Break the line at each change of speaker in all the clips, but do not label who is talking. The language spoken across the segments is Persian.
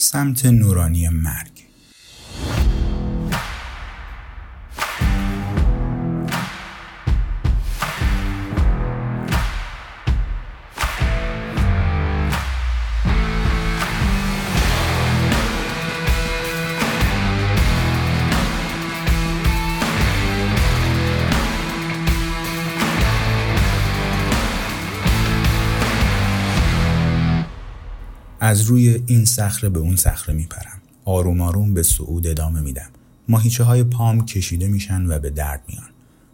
سمت نورانی مرگ. از روی این صخره به اون صخره میپرم. آروم آروم به صعود ادامه میدم. ماهیچه های پام کشیده میشن و به درد میان.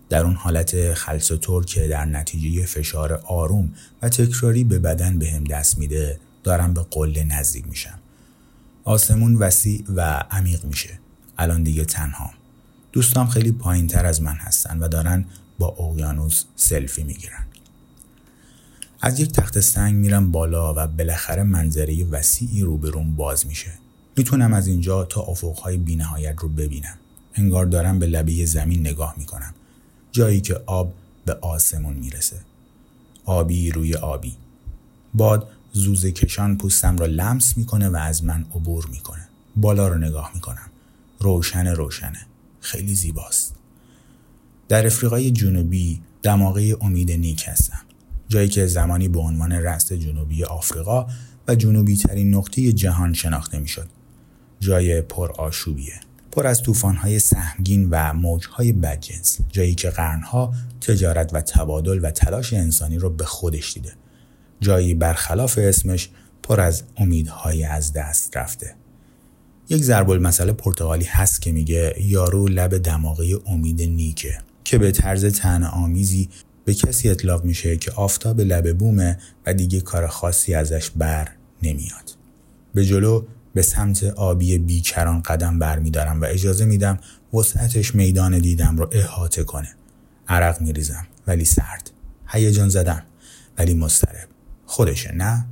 در اون حالت خلص طور که در نتیجه فشار آروم و تکراری به بدن بهم به دست میده دارم به قله نزدیک میشم. آسمون وسیع و عمیق میشه. الان دیگه تنهام دوستام خیلی پایین تر از من هستن و دارن با اقیانوس سلفی می‌گیرن. از یک تخت سنگ میرم بالا و بالاخره منظره وسیعی روبروم باز میشه. می‌تونم از اینجا تا افقهای بینهایت رو ببینم. انگار دارم به لبه زمین نگاه می‌کنم. جایی که آب به آسمون می‌رسه. آبی روی آبی. باد زوزه کشان پوستم را لمس می‌کنه و از من عبور می‌کنه. بالا رو نگاه می‌کنم. روشن روشنه. خیلی زیباست. در افریقای جنوبی دماغه امید نیک هستم. جایی که زمانی به عنوان رست جنوبی آفریقا و جنوبی ترین نقطه جهان شناخته می‌شد. جای پر آشوبیه. پر از طوفان‌های سهمگین و موجهای بدجنس جایی که قرنها تجارت و تبادل و تلاش انسانی رو به خودش دیده جایی برخلاف اسمش پر از امیدهای از دست رفته یک ضرب المثل پرتغالی هست که میگه یارو لب دماغه امید نیکه که به طرز آمیزی به کسی اطلاق میشه که آفتاب لبه بومه و دیگه کار خاصی ازش بر نمیاد. به جلو به سمت آبی بیکران قدم برمیدارم و اجازه میدم وسعتش میدان دیدم رو احاطه کنه. عرق میریزم ولی سرد. هیجان زدم ولی مسترب. خودشه نه؟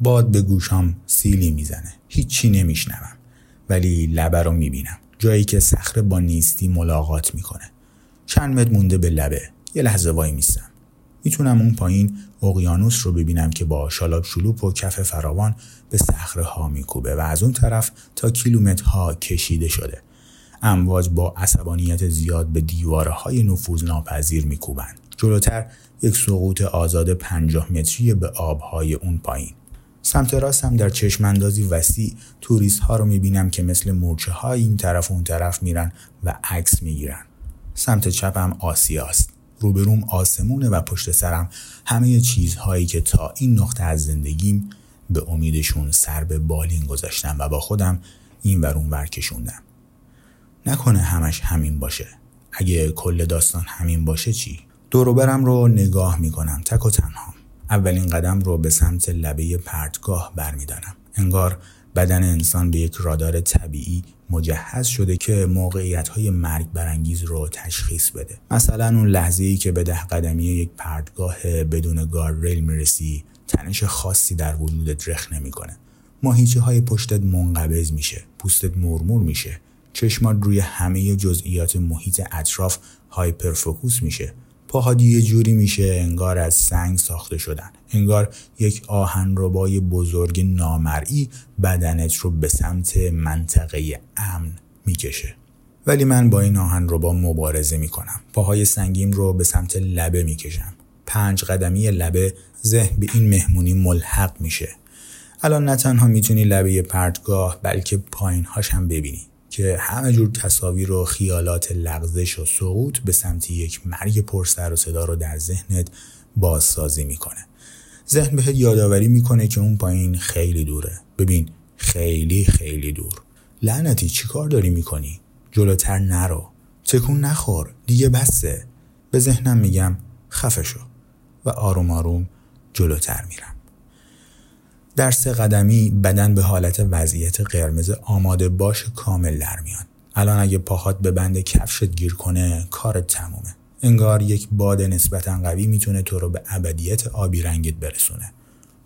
باد به گوشام سیلی می‌زنه. هیچی نمیشنوم. ولی لبه رو می‌بینم. جایی که صخره با نیستی ملاقات می‌کنه. چند متر مونده به لبه یه لحظه وای میستم. می‌تونم اون پایین اقیانوس رو ببینم که با شالاب شلوپ و کف فراوان به صخره ها میکوبه و از اون طرف تا کیلومترها کشیده شده. امواج با عصبانیت زیاد به دیوارهای نفوذ ناپذیر میکوبند. جلوتر یک سقوط آزاد پنجاه متری به آبهای اون پایین. سمت راستم در چشماندازی وسیع توریست ها رو می‌بینم که مثل مورچه های این طرف و اون طرف میرن و عکس می‌گیرن. سمت چپم آسیاست. روبروم آسمونه و پشت سرم همه چیزهایی که تا این نقطه از زندگیم به امیدشون سر به بالین گذاشتم و با خودم این ور اون ور کشوندم. نکنه همش همین باشه. اگه کل داستان همین باشه چی؟ دوروبرم رو نگاه می‌کنم تک و تنها. اولین قدم رو به سمت لبه پرتگاه برمیدارم. انگار بدن انسان به یک رادار طبیعی مجهز شده که موقعیت های مرگ برانگیز رو تشخیص بده. مثلا اون لحظه ای که به ده قدمی یک پرتگاه بدون گاردریل می‌رسی تنش خاصی در وجودت رخ نمی‌کنه. ماهیچه های پشتت منقبض میشه پوستت مرمور میشه چشمات روی همه جزئیات محیط اطراف هایپرفوکوس میشه. پاهات یه جوری میشه انگار از سنگ ساخته شدن. انگار یک آهن ربای بزرگ نامرئی بدنت رو به سمت منطقه امن می‌کشه. ولی من با این آهن ربا مبارزه می‌کنم. پاهای سنگیم رو به سمت لبه می‌کشم. پنج قدمی لبه ذهن به این مهمونی ملحق میشه. الان نه تنها می‌تونی لبه پرتگاه بلکه پایینهاش هم ببینی. که همه جور تصاویر و خیالات لغزش و سقوط به سمت یک مرگ پرسر و صدا رو در ذهنت بازسازی می‌کنه. ذهن بهت یادآوری می‌کنه که اون پایین خیلی دوره. ببین خیلی خیلی دور. لعنتی چی کار داری می‌کنی؟ جلوتر نرو. تکون نخور. دیگه بسته به ذهنم میگم خفه شو. و آروم آروم جلوتر میرم. در سه قدمی بدن به حالت وضعیت قرمز آماده باش کامل در میاد الان اگه پاهات به بند کفشت گیر کنه کارت تمومه. انگار یک باد نسبتا قوی می‌تونه تو رو به ابدیت آبی رنگت برسونه.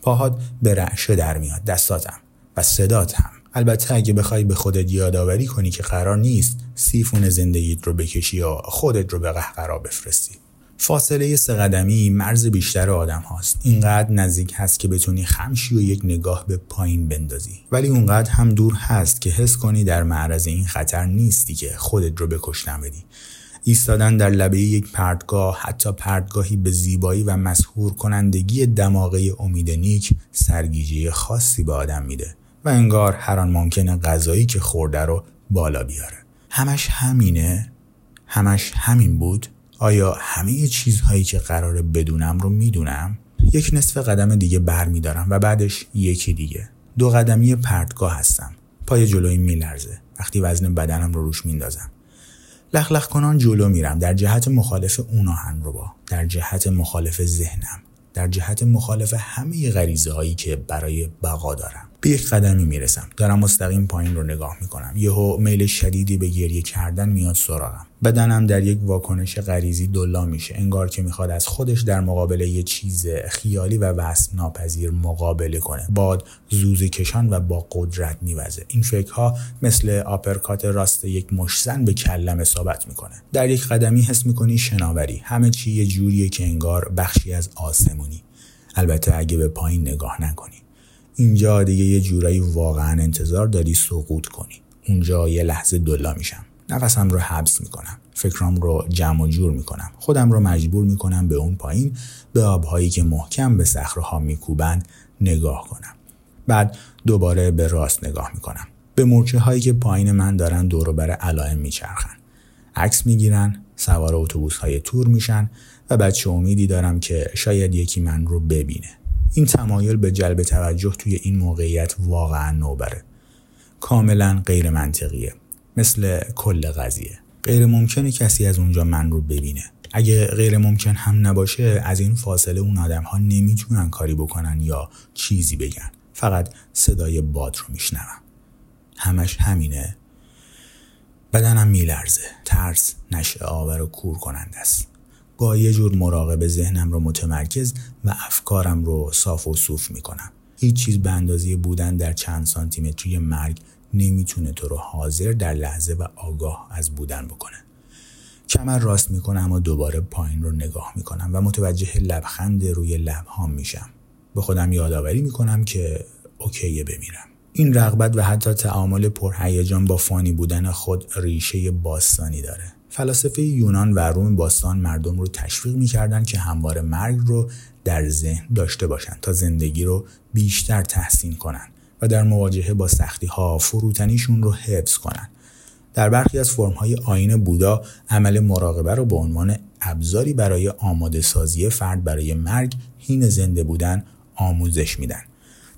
پاهات به رعشه در میاد. دستاتم و صدات هم البته اگه بخوای به خودت یادآوری کنی که قرار نیست سیفون زندگیت رو بکشی یا خودت رو به قهقرا بفرستی. فاصله سه قدمی مرز بیشتر آدم هاست. اینقدر نزدیک هست که بتونی خمشی و یک نگاه به پایین بندازی. ولی اونقدر هم دور هست که حس کنی در معرض این خطر نیستی که خودت رو بکشتن بدی. ایستادن در لبه یک پرتگاه حتی پرتگاهی به زیبایی و مسهور کنندگی دماغه امید نیک سرگیجه خاصی به آدم میده و انگار هر آن ممکنه غذایی که خورده رو بالا بیاره. همش همینه؟ همش همین بود؟ آیا همه چیزهایی که قراره بدونم رو می‌دونم؟ یک نصف قدم دیگه بر میدارم و بعدش یکی دیگه. دو قدمی پرتگاه هستم. پای جلوی میلرزه. وقتی وزن بدنم رو روش میندازم. لخلخ کنان جلو میرم. در جهت مخالف اون آهن رو با. در جهت مخالف ذهنم. در جهت مخالف همه غریزه هایی که برای بقا دارم. به یک قدمی می‌رسم. دارم مستقیم پایین رو نگاه می‌کنم. یهو میل شدیدی به گریه کردن میاد سراغم. بدنم در یک واکنش غریزی دلا میشه. انگار که می‌خواد از خودش در مقابل یه چیز خیالی و وصف ناپذیر مقابله کنه. باد زوزه کشان و با قدرت میوزه. این فکرها مثل آپرکات راست یک مشزن به کلم اصابت می‌کنه. در یک قدمی حس می‌کنی شناوری. همه چی یه جوریه که انگار بخشی از آسمونی. البته اگه به پایین نگاه نکنی. اینجا دیگه یه جورایی واقعا انتظار داری سقوط کنی. اونجا یه لحظه دلا میشم. نفسم رو حبس می‌کنم. فکرام رو جمع و جور می‌کنم. خودم رو مجبور می‌کنم به اون پایین به آبهایی که محکم به صخرهها میکوبند نگاه کنم. بعد دوباره به راست نگاه می‌کنم. به مورچه هایی که پایین من دارن دور بر علائم میچرخن. عکس می‌گیرن سوار اتوبوس های تور میشن و بچه امیدی دارم که شاید یکی من رو ببینه. این تمایل به جلب توجه توی این موقعیت واقعا نوبره. کاملا غیر منطقیه مثل کل قضیه. غیر ممکنه کسی از اونجا من رو ببینه. اگه غیر ممکن هم نباشه از این فاصله اون آدم ها نمی‌تونن کاری بکنن یا چیزی بگن. فقط صدای باد رو میشنوم. همش همینه. بدنم میلرزه. ترس نشه. آور و کور کننده است. با یه جور مراقب ذهنم رو متمرکز و افکارم رو صاف و صوف می‌کنم. هیچ چیز به اندازه بودن در چند سانتیمتری مرگ نمی‌تونه تو رو حاضر در لحظه و آگاه از بودن بکنه. کمر راست می‌کنم و دوباره پایین رو نگاه می‌کنم و متوجه لبخند روی لبهام میشم. به خودم یادآوری می‌کنم که اوکیه بمیرم. این رغبت و حتی تعامل پرهیجان با فانی بودن خود ریشه باستانی داره. فلاسفه یونان و روم باستان مردم رو تشویق می‌کردن که همواره مرگ رو در ذهن داشته باشند تا زندگی رو بیشتر تحسین کنند و در مواجهه با سختی ها فروتنیشون رو حفظ کنند. در برخی از فرم های آین بودا عمل مراقبه رو به عنوان ابزاری برای آماده سازی فرد برای مرگ هین زنده بودن آموزش میدن.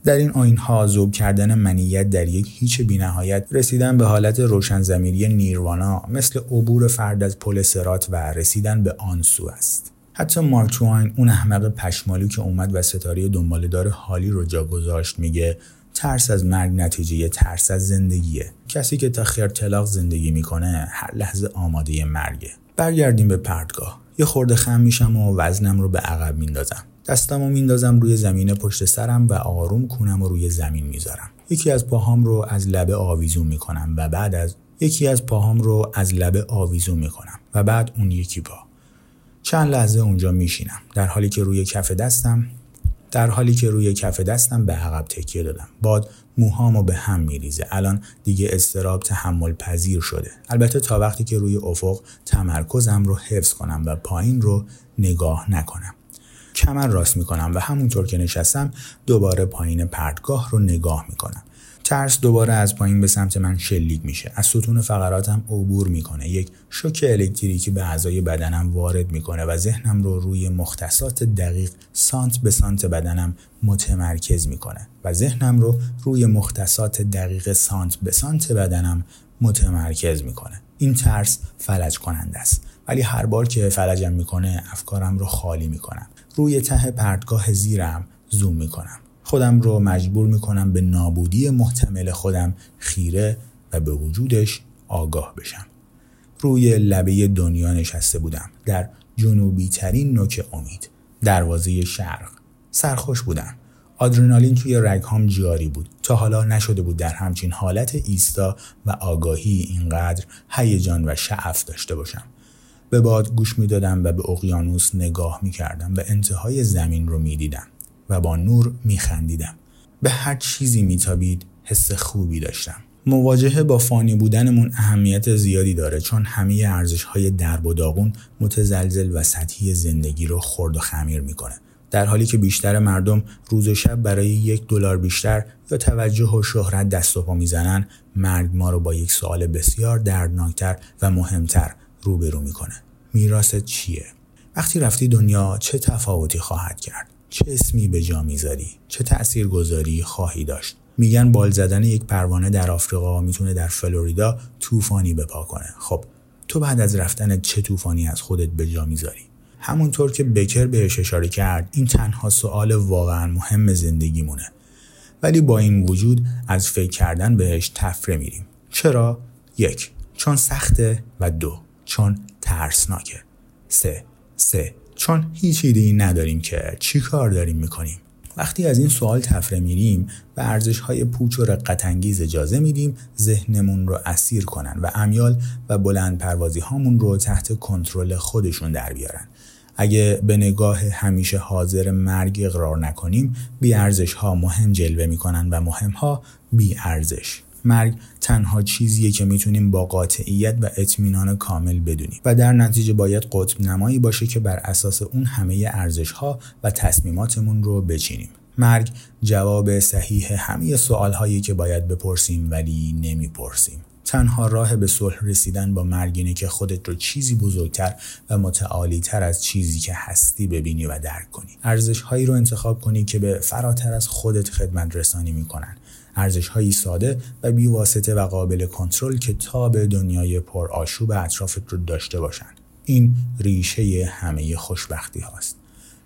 در این آین ها ذوب کردن منیت در یک هیچ بینهایت رسیدن به حالت روشن زمیری نیروانا مثل عبور فرد از پل سرات و رسیدن به آن سو است. حتی مارک اون احمق پشمالو که اومد و ستاره دنبالدار حالی رو جا گذاشت میگه ترس از مرگ نتیجه ترس از زندگیه. کسی که تا خیر طلاق زندگی می‌کنه هر لحظه آماده مرگه. برگردیم به پرتگاه. یه خورده خم میشم و وزنم رو به عقب میندازم. دستم رو میندازم روی زمین پشت سرم و آروم کنم و روی زمین می‌ذارم. یکی از پاهام رو از لبه آویزون می‌کنم و بعد از یکی از پاهام رو از لبه آویزون می‌کنم و بعد اون یکی پا. چند لحظه اونجا میشینم. در حالی که روی کف دستم در حالی که روی کف دستم به عقب تکیه دادم. باد موهامو به هم میریزه. الان دیگه استراب تحمل پذیر شده. البته تا وقتی که روی افق تمرکزم رو حفظ کنم و پایین رو نگاه نکنم. کمر راست می‌کنم و همونطور که نشستم دوباره پایین پرتگاه رو نگاه می‌کنم. ترس دوباره از پایین به سمت من شلیک میشه. از ستون فقراتم عبور می‌کنه. یک شوک الکتریکی به اعضای بدنم وارد می‌کنه و ذهنم رو روی مختصات دقیق سانت به سانت بدنم متمرکز می‌کنه و ذهنم رو روی مختصات دقیق سانت به سانت بدنم متمرکز می‌کنه. این ترس فلج کننده است. ولی هر بار که فلجم می‌کنه افکارم رو خالی می‌کنم روی ته پرتگاه زیرم زوم می‌کنم. خودم رو مجبور می‌کنم به نابودی محتمل خودم خیره و به وجودش آگاه بشم. روی لبه دنیا نشسته بودم. در جنوبی ترین نوک امید. دروازه شرق. سرخوش بودم. آدرنالین توی رگهام جاری بود. تا حالا نشده بود در همچین حالت ایستا و آگاهی اینقدر هیجان و شعف داشته باشم. به باد گوش می‌دادم و به اقیانوس نگاه می‌کردم و انتهای زمین رو می‌دیدم و با نور میخندیدم. به هر چیزی میتابید حس خوبی داشتم. مواجهه با فانی بودنمون اهمیت زیادی داره چون همه ارزش های درب و داغون متزلزل و سطحی زندگی رو خرد و خمیر می‌کنه. در حالی که بیشتر مردم روز و شب برای یک دلار بیشتر یا توجه و شهرت دست و پا می‌زنن مرگ ما رو با یک سوال بسیار دردناکتر و مهمتر روبرو می‌کنه. میراست چیه؟ وقتی رفتی دنیا چه تفاوتی خواهد کرد؟ چه اسمی به جا می‌ذاری؟ چه تاثیرگذاری خواهی داشت؟ میگن بال زدن یک پروانه در آفریقا می‌تونه در فلوریدا طوفانی بپا کنه. خب تو بعد از رفتن چه طوفانی از خودت به جا می‌ذاری؟ همونطور که بکر بهش اشاره کرد این تنها سوال واقعا مهم زندگیمونه. ولی با این وجود از فکر کردن بهش تفره میریم. چرا؟ یک چون سخته و دو چون ترسناکه. سه سه. چون هیچ ایده نداریم که چی کار داریم می‌کنیم. وقتی از این سوال تفره میریم و ارزش های پوچ و رقت انگیز اجازه میدیم ذهنمون رو اسیر کنن و امیال و بلند پروازی هامون رو تحت کنترل خودشون در بیارن. اگه به نگاه همیشه حاضر مرگ اقرار نکنیم بی ارزش ها مهم جلوه می‌کنن و مهم ها بی ارزش مرگ تنها چیزیه که می‌تونیم با قاطعیت و اطمینان کامل بدونیم. و در نتیجه باید قطب نمایی باشه که بر اساس اون همه ارزش ها و تصمیماتمون رو بچینیم. مرگ جواب صحیح همه سوال هایی که باید بپرسیم ولی نمی‌پرسیم. تنها راه به صلح رسیدن با مرگ که خودت رو چیزی بزرگتر و متعالی تر از چیزی که هستی ببینی و درک کنی. ارزش هایی رو انتخاب کنی که به فراتر از خودت خدمت رسانی می‌کنن. ارزش هایی ساده و بیواسطه و قابل کنترل که تا به دنیای پر آشوب اطرافت رو داشته باشن. این ریشه همه خوشبختی هاست.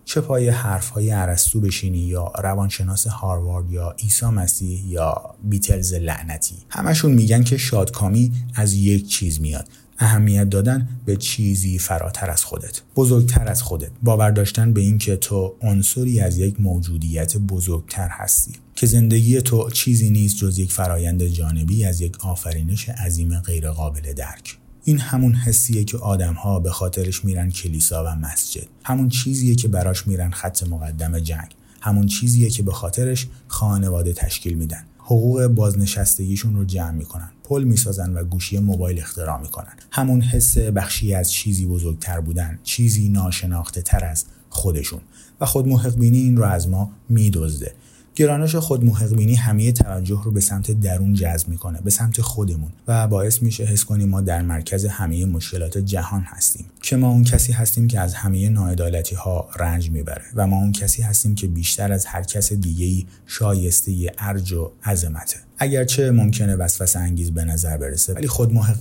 چه پای حرف های عرستو بشینی یا روانشناس هاروارد یا عیسی مسیح یا بیتلز لعنتی. همشون میگن که شادکامی از یک چیز میاد. اهمیت دادن به چیزی فراتر از خودت بزرگتر از خودت. باور داشتن به اینکه تو عنصری از یک موجودیت بزرگتر هستی. که زندگی تو چیزی نیست جز یک فرایند جانبی از یک آفرینش عظیم غیرقابل درک. این همون حسیه که آدمها به خاطرش میرن کلیسا و مسجد. همون چیزیه که براش میرن خط مقدم جنگ. همون چیزیه که به خاطرش خانواده تشکیل میدن. حقوق بازنشستگیشون رو جمع می‌کنن. پل می‌سازن و گوشی موبایل اختراع می‌کنن. همون حس بخشی از چیزی بزرگتر بودن چیزی ناشناخته تر از خودشون. و خود محق این رو از ما میدزده. گرانش خود محقبینی همه توجه رو به سمت درون جذب می‌کنه به سمت خودمون و باعث میشه حس کنیم ما در مرکز همه مشکلات جهان هستیم. که ما اون کسی هستیم که از همه ناعدالتی ها رنج می‌بره و ما اون کسی هستیم که بیشتر از هر کس دیگه ای شایسته ارج و عظمته. اگرچه ممکنه وسوسه انگیز به نظر برسه ولی خود محق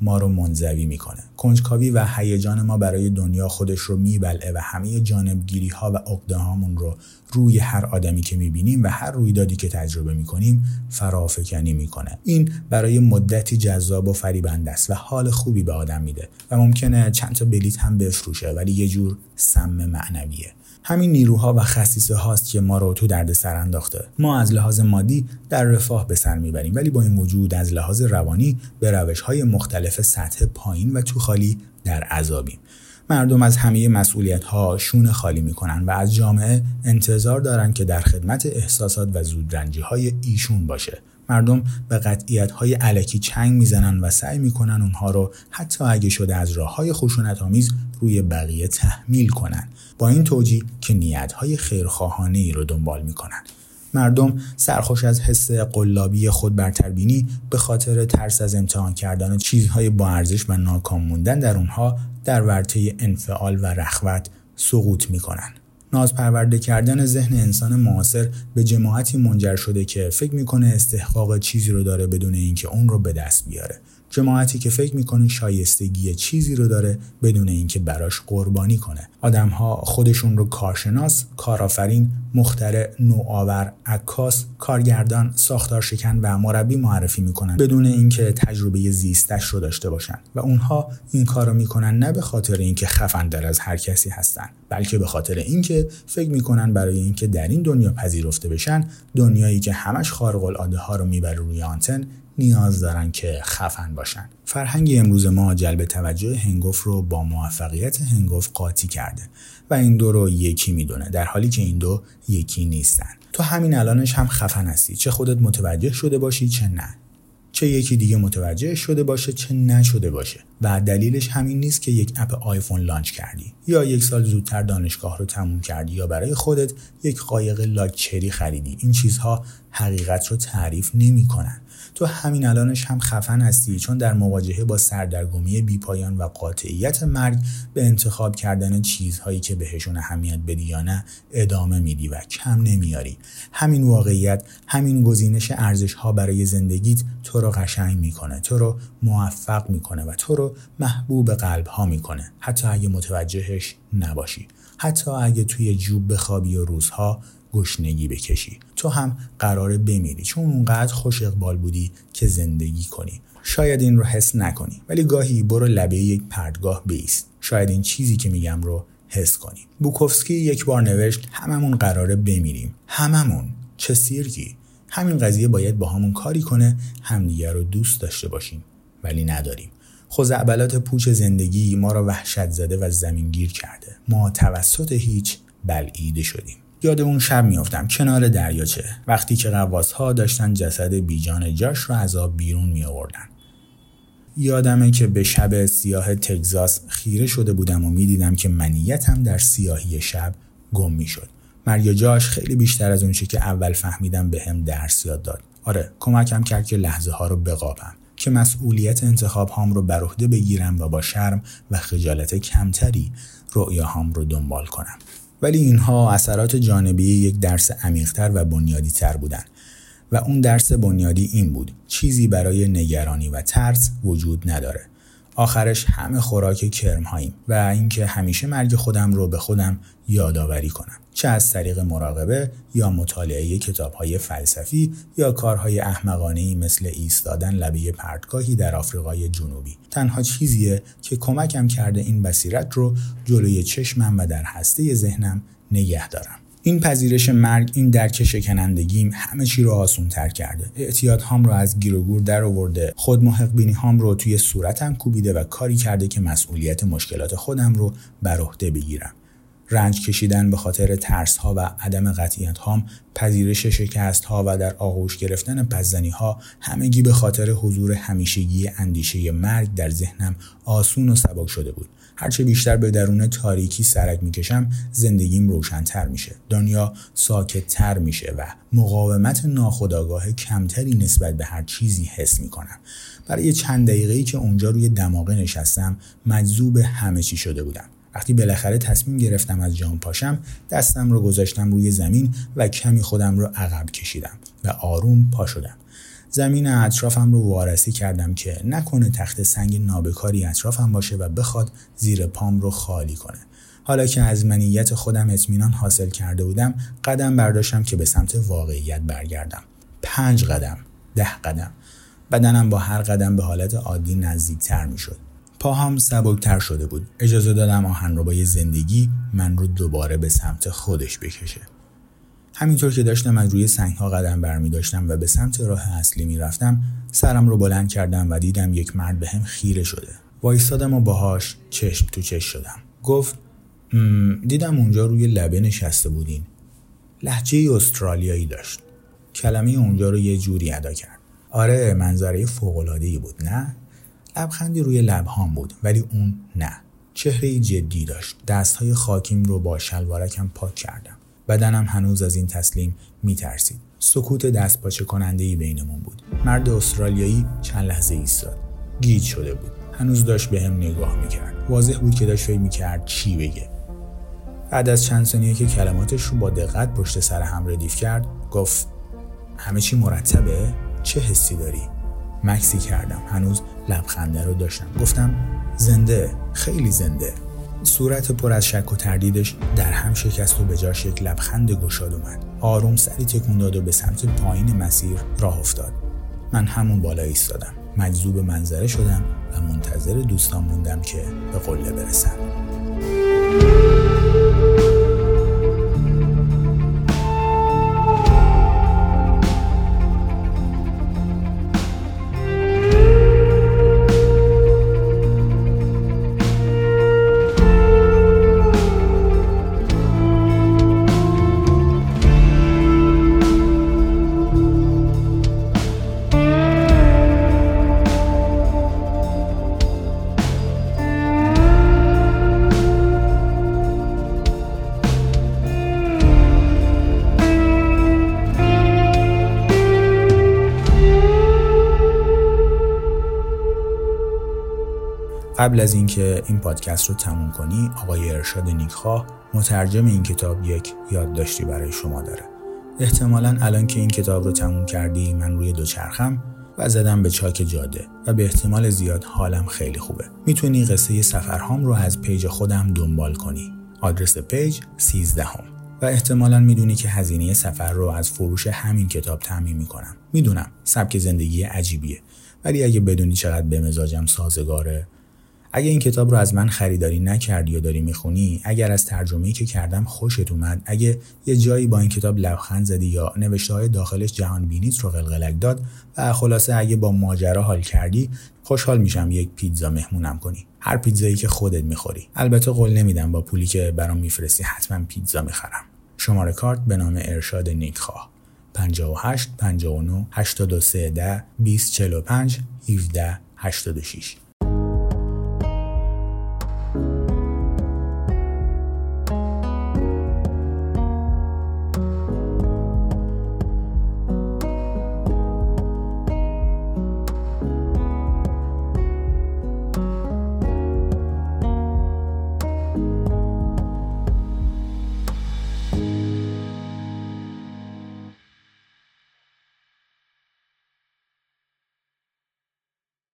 ما رو منزوی می‌کنه. کنجکاوی و هیجان ما برای دنیا خودش رو میبلعه و همه جانبگیری ها و عقده هامون رو روی هر آدمی که می‌بینیم و هر رویدادی که تجربه می‌کنیم فرافکنی می‌کنه. این برای مدتی جذاب و فریبنده است و حال خوبی به آدم میده و ممکنه چند تا بلیت هم بفروشه ولی یه جور سم معنویه. همین نیروها و خصیصه هاست که ما رو تو درد سر انداخته. ما از لحاظ مادی در رفاه به سر می‌بریم ولی با این وجود از لحاظ روانی به روش های مختلف سطح پایین و تو خالی در عذابیم. مردم از همه مسئولیت ها شون خالی می‌کنن و از جامعه انتظار دارن که در خدمت احساسات و زودرنجی های ایشون باشه. مردم به قطعیت های علکی چنگ می‌زنن و سعی می‌کنن اونها رو حتی اگه شده از راه های خشونت آمیز روی بقیه تحمیل کنن. با این توجیه که نیت های خیرخواهانه ای رو دنبال می‌کنن. مردم سرخوش از حس قلابی خود برتربینی به خاطر ترس از امتحان کردن چیزهای با ارزش و ناکام موندن در اونها در ورطه انفعال و رخوت سقوط می‌کنن. ناز پرورده کردن ذهن انسان معاصر به جماعتی منجر شده که فکر می‌کنه استحقاق چیزی رو داره بدون اینکه اون رو به دست بیاره. جماعتی که فکر می‌کنه شایستگی چیزی رو داره بدون اینکه براش قربانی کنه. آدمها خودشون رو کارشناس کارآفرین مخترع نوآور عکاس کارگردان ساختار شکن و مربی معرفی می‌کنن بدون اینکه تجربه زیستش رو داشته باشن. و اونها این کار رو می‌کنن نه به خاطر اینکه خفن در از هر کسی هستن بلکه به خاطر اینکه فکر می‌کنن برای اینکه در این دنیا پذیرفته بشن دنیایی که همش خارق العاده ها رو می‌بره روی آنتن نیاز دارن که خفن باشن. فرهنگ امروز ما جلب توجه هنگوف رو با موفقیت هنگوف قاطی کرده و این دو رو یکی می‌دونه در حالی که این دو یکی نیستن. تو همین الانش هم خفن هستی چه خودت متوجه شده باشی چه نه. چه یکی دیگه متوجه شده باشه چه نشده باشه. و دلیلش همین نیست که یک اپ آیفون لانچ کردی یا یک سال زودتر دانشگاه رو تموم کردی یا برای خودت یک قایق لاکچری خریدی. این چیزها حقیقت رو تعریف نمی‌کنن. تو همین الانش هم خفن هستی چون در مواجهه با سردرگمی بیپایان و قاطعیت مرگ به انتخاب کردن چیزهایی که بهشون اهمیت بدی یا نه ادامه میدی و کم نمیاری همین واقعیت همین گزینش ارزش ها برای زندگیت تو رو قشنگ می‌کنه تو رو موفق می‌کنه و تو رو محبوب قلب ها می‌کنه. حتی اگه متوجهش نباشی. حتی اگه توی جوب بخوابی و روزها گشنگی بکشی. تو هم قراره بمیری. چون اونقدر خوش اقبال بودی که زندگی کنی. شاید این رو حس نکنی. ولی گاهی برو لبه یک پردگاه بیست شاید این چیزی که میگم رو حس کنی. بوکوفسکی یک بار نوشت هممون قراره بمیریم. هممون. چه سیرکی. همین قضیه باید با همون کاری کنه همدیگر رو دوست داشته باشیم. ولی نداریم. خزعبلات پوچ زندگی ما را وحشت زده و زمینگیر کرده. ما توسط هیچ بلعیده شدیم. یاد اون شب میافتم کنار دریاچه وقتی که قواس ها داشتن جسد بیجان جاش رو از آب بیرون می آوردن. یادمه که به شب سیاه تگزاس خیره شده بودم و می‌دیدم که منیتم در سیاهی شب گم می‌شد. مرگ جاش خیلی بیشتر از اونچه که اول فهمیدم به هم درس یاد داد. آره کمکم کرد که لحظه ها رو بقابم که مسئولیت انتخاب هام رو بر عهده بگیرم و با شرم و خجالت کمتری رؤیاهام رو دنبال کنم. ولی اینها اثرات جانبی یک درس عمیقتر و بنیادی تر بودند. و اون درس بنیادی این بود چیزی برای نگرانی و ترس وجود نداره. آخرش همه خوراک کرم هاییم و اینکه همیشه مرگ خودم رو به خودم یادآوری کنم. چه از طریق مراقبه یا مطالعه کتاب های فلسفی یا کارهای احمقانه مثل ایستادن لبه پرتگاهی در آفریقای جنوبی. تنها چیزیه که کمکم کرده این بصیرت رو جلوی چشمم و در هسته ذهنم نگه دارم. این پذیرش مرگ این درک شکنندگیم همه چی رو آسون تر کرده. اعتیاد هام رو از گیر و گور در آورده. خود محق بینی هام رو توی صورتم کوبیده و کاری کرده که مسئولیت مشکلات خودم رو بر عهده بگیرم. رنج کشیدن به خاطر ترس ها و عدم قطعیت هام پذیرش شکست ها و در آغوش گرفتن پزنی ها همگی به خاطر حضور همیشگی اندیشه مرگ در ذهنم آسون و سبک شده بود. هرچه بیشتر به درون تاریکی سرک می‌کشم زندگیم روشنتر میشه. دنیا ساکتتر میشه و مقاومت ناخودآگاه کمتری نسبت به هر چیزی حس می‌کنم. برای چند دقیقه‌ای که اونجا روی دماغه نشستم مجذوب همه چی شده بودم. وقتی بالاخره تصمیم گرفتم از جان پاشم دستم رو گذاشتم روی زمین و کمی خودم رو عقب کشیدم و آروم پا شدم. زمین اطرافم رو وارسی کردم که نکنه تخت سنگ نابکاری اطرافم باشه و بخواد زیر پام رو خالی کنه. حالا که از منیت خودم اطمینان حاصل کرده بودم قدم برداشتم که به سمت واقعیت برگردم. پنج قدم ده قدم. بدنم با هر قدم به حالت عادی نزدیکتر می‌شد. پاهام سبکتر شده بود. اجازه دادم آهنربای زندگی من رو دوباره به سمت خودش بکشه. همینطور که داشتم از روی سنگ ها قدم برمی داشتم و به سمت راه اصلی می رفتم سرم رو بلند کردم و دیدم یک مرد به هم خیره شده. وایستادم و باهاش چشم تو چشم شدم. گفت دیدم اونجا روی لبه نشسته بودین. لحجه استرالیایی داشت. کلمه اونجا رو یه جوری ادا کرد. آره منظره ای بود نه؟ لبخندی روی لبهام بود ولی اون نه. چهره جدی داشت. دستهای خاکیم رو با شلوارکم پاک کردم. بدنم هنوز از این تسلیم میترسید. سکوت دست پاچه کننده ای بینمون بود. مرد استرالیایی چند لحظه ایستاد. گیج شده بود. هنوز داشت به هم نگاه می‌کرد. واضح بود که داشت فکر می‌کرد چی بگه. بعد از چند ثانیه که کلماتش رو با دقت پشت سر هم ردیف کرد گفت همه چی مرتبه؟ چه حسی داری؟ مکسی کردم. هنوز لبخنده رو داشتم. گفتم زنده خیلی زنده. صورت پر از شک و تردیدش در هم شکست و به جاش یک لبخند گشاد اومد. آروم سری تکون داد و به سمت پایین مسیر راه افتاد. من همون بالا ایستادم. مجذوب منظره شدم و منتظر دوستان موندم که به قله برسم. قبل از اینکه این پادکست رو تموم کنی آقای ارشاد نیکخواه مترجم این کتاب یک یادداشتی برای شما داره. احتمالا الان که این کتاب رو تموم کردی من روی دوچرخم و زدم به چاک جاده و به احتمال زیاد حالم خیلی خوبه. می‌تونی قصه سفرهام رو از page خودم دنبال کنی. آدرس page 13 هم. و احتمالا می‌دونی که هزینه سفر رو از فروش همین کتاب تأمین می‌کنم. می‌دونم سبک زندگی عجیبیه ولی اگه بدونی چقدر به مزاجم سازگاره اگه این کتاب رو از من خریداری نکردی و داری می‌خونی اگر از ترجمه‌ای که کردم خوشت اومد اگه یه جایی با این کتاب لبخند زدی یا نوشته های داخلش جهان بینیت رو قلقلک داد و خلاصه اگه با ماجرا حال کردی خوشحال میشم یک پیتزا مهمونم کنی. هر پیتزایی که خودت می‌خوری. البته قول نمیدم با پولی که برام میفرستی حتما پیتزا می‌خرم. شماره کارت به نام ارشاد نیکخواه. 58 59 83 10 20 45 17 86